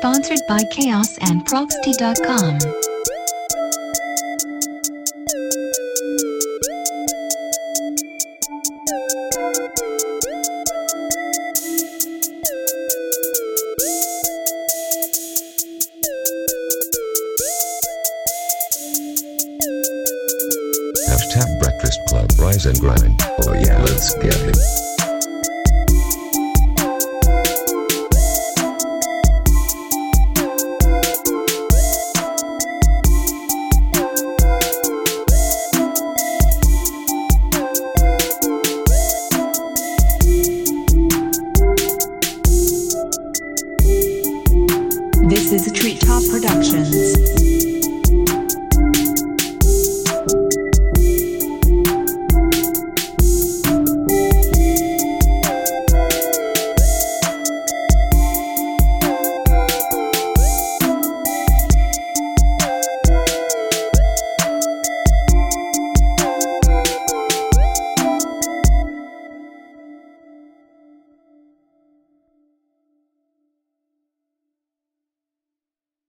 Sponsored by chaosandproxty.com. Hashtag Breakfast Club Rise and Grind. Oh yeah, let's get it. This is a Treetop Productions.